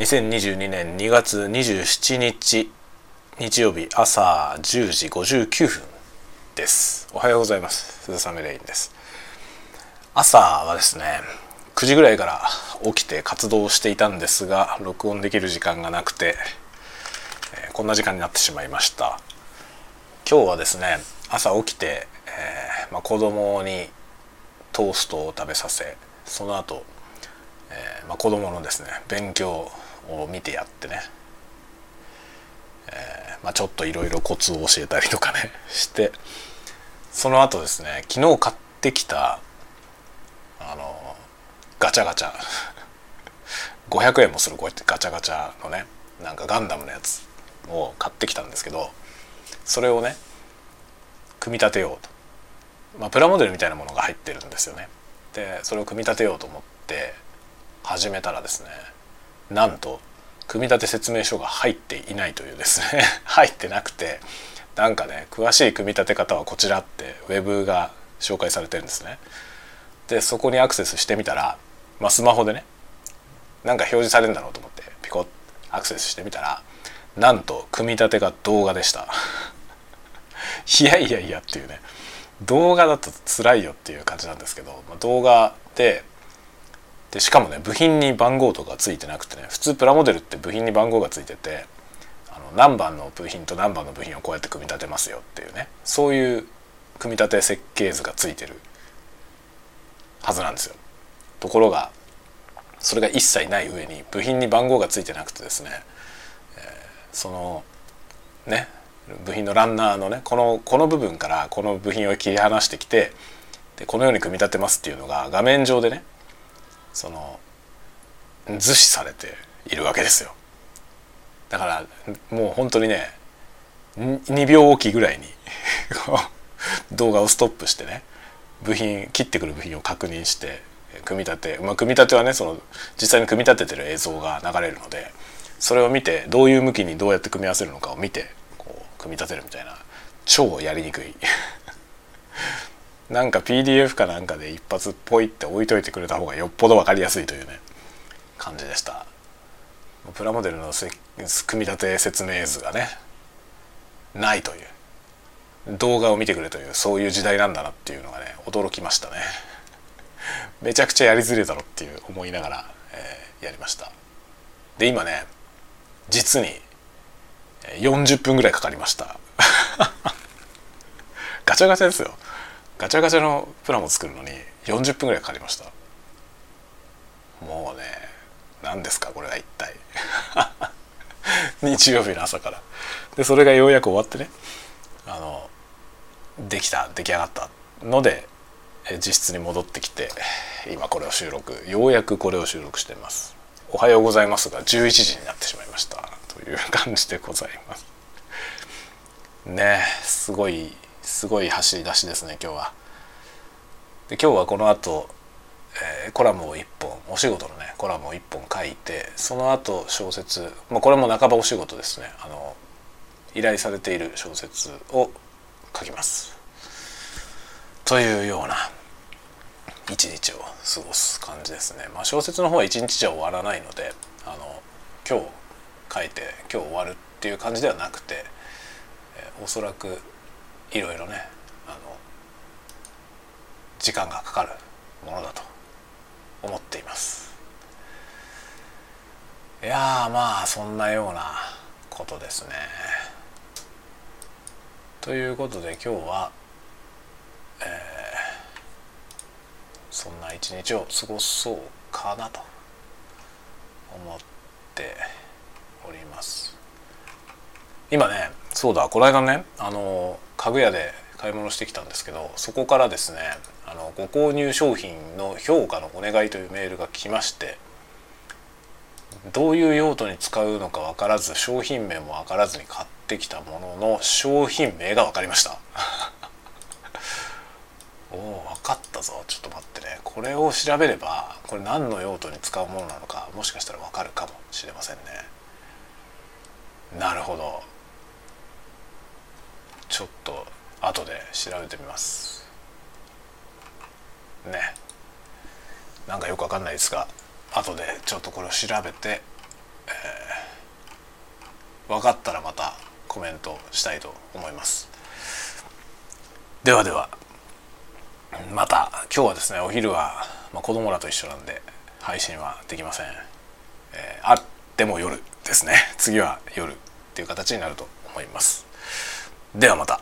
2022年2月27日日曜日朝10時59分です。おはようございます。鈴雨レインです。朝はですね9時ぐらいから起きて活動していたんですが録音できる時間がなくて、えー、こんな時間になってしまいました。今日はですね朝起きて、えーまあ、子供にトーストを食べさせその後、えーまあ、子供のですね勉強を見てやってね、えーまあ、ちょっといろいろコツを教えたりとかね して。その後ですね昨日買ってきたあのガチャガチャ。500円もするこうやってガチャガチャのねなんかガンダムのやつを買ってきたんですけどそれをね組み立てようと、まあ、プラモデルみたいなものが入ってるんですよね。でそれを組み立てようと思って始めたらですねなんと組み立て説明書が入っていないというですね。入ってなくてなんかね詳しい組み立て方はこちらってウェブが紹介されてるんですね。でそこにアクセスしてみたら、まあ、スマホでねなんか表示されるんだろうと思ってピコッアクセスしてみたらなんと組み立てが動画でした。いやいやいやっていうね。動画だと辛いよっていう感じなんですけど、まあ、動画ででしかもね部品に番号とかついてなくてね普通プラモデルって部品に番号がついててあの何番の部品と何番の部品をこうやって組み立てますよっていうねそういう組み立て設計図がついてるはずなんですよ。ところがそれが一切ない上に部品に番号がついてなくてですね、えー、そのね部品のランナーのねこのこの部分からこの部品を切り離してきてでこのように組み立てますっていうのが画面上でねその図示されているわけですよ。だからもう本当にね2秒おきぐらいに 動画をストップしてね部品切ってくる部品を確認して組み立て、まあ、組み立てはねその実際に組み立ててる映像が流れるのでそれを見てどういう向きにどうやって組み合わせるのかを見てこう組み立てるみたいな超やりにくい。なんか PDF かなんかで一発ポイって置いといてくれた方がよっぽど分かりやすいというね感じでした。プラモデルの組み立て説明図がねないという。動画を見てくれというそういう時代なんだなっていうのがね驚きましたね。めちゃくちゃやりづれだろっていう思いながら、えー、やりました。で今ね実に40分ぐらいかかりました。ガチャガチャですよ。ガチャガチャのプラモ作るのに40分ぐらいかかりました。もうね何ですかこれは一体。日曜日の朝から。でそれがようやく終わってねあのできた出来上がったので実質に戻ってきて今これを収録ようやくこれを収録してます。おはようございますが11時になってしまいました。という感じでございます。ねすごいすごい走り出しですね今日は。で今日はこの後、えー、コラムを1本お仕事のねコラムを1本書いてその後小説、まあ、これも半ばお仕事ですねあの依頼されている小説を書きます。というような一日を過ごす感じですね。まあ、小説の方は一日じゃ終わらないのであの今日書いて今日終わるっていう感じではなくて、え、おそらくいろいろねあの時間がかかるものだと思っています。いやまあそんなようなことですね。ということで今日は、えー、そんな一日を過ごそうかなと思っております。今ねそうだこの間ねあの家具屋で買い物してきたんですけどそこからですねあのご購入商品の評価のお願いというメールが来ましてどういう用途に使うのか分からず商品名も分からずに買ってきたものの商品名が分かりました。おお分かったぞ。ちょっと待ってね。これを調べればこれ何の用途に使うものなのかもしかしたら分かるかもしれませんね。なるほど。ちょっと後で調べてみます。ね。なんかよくわかんないですが後でちょっとこれを調べて、え分かったらまたコメントしたいと思います。ではではまた今日はですねお昼は、まあ、子供らと一緒なんで配信はできません、えー、あっても夜ですね。次は夜っていう形になると思います。ではまた。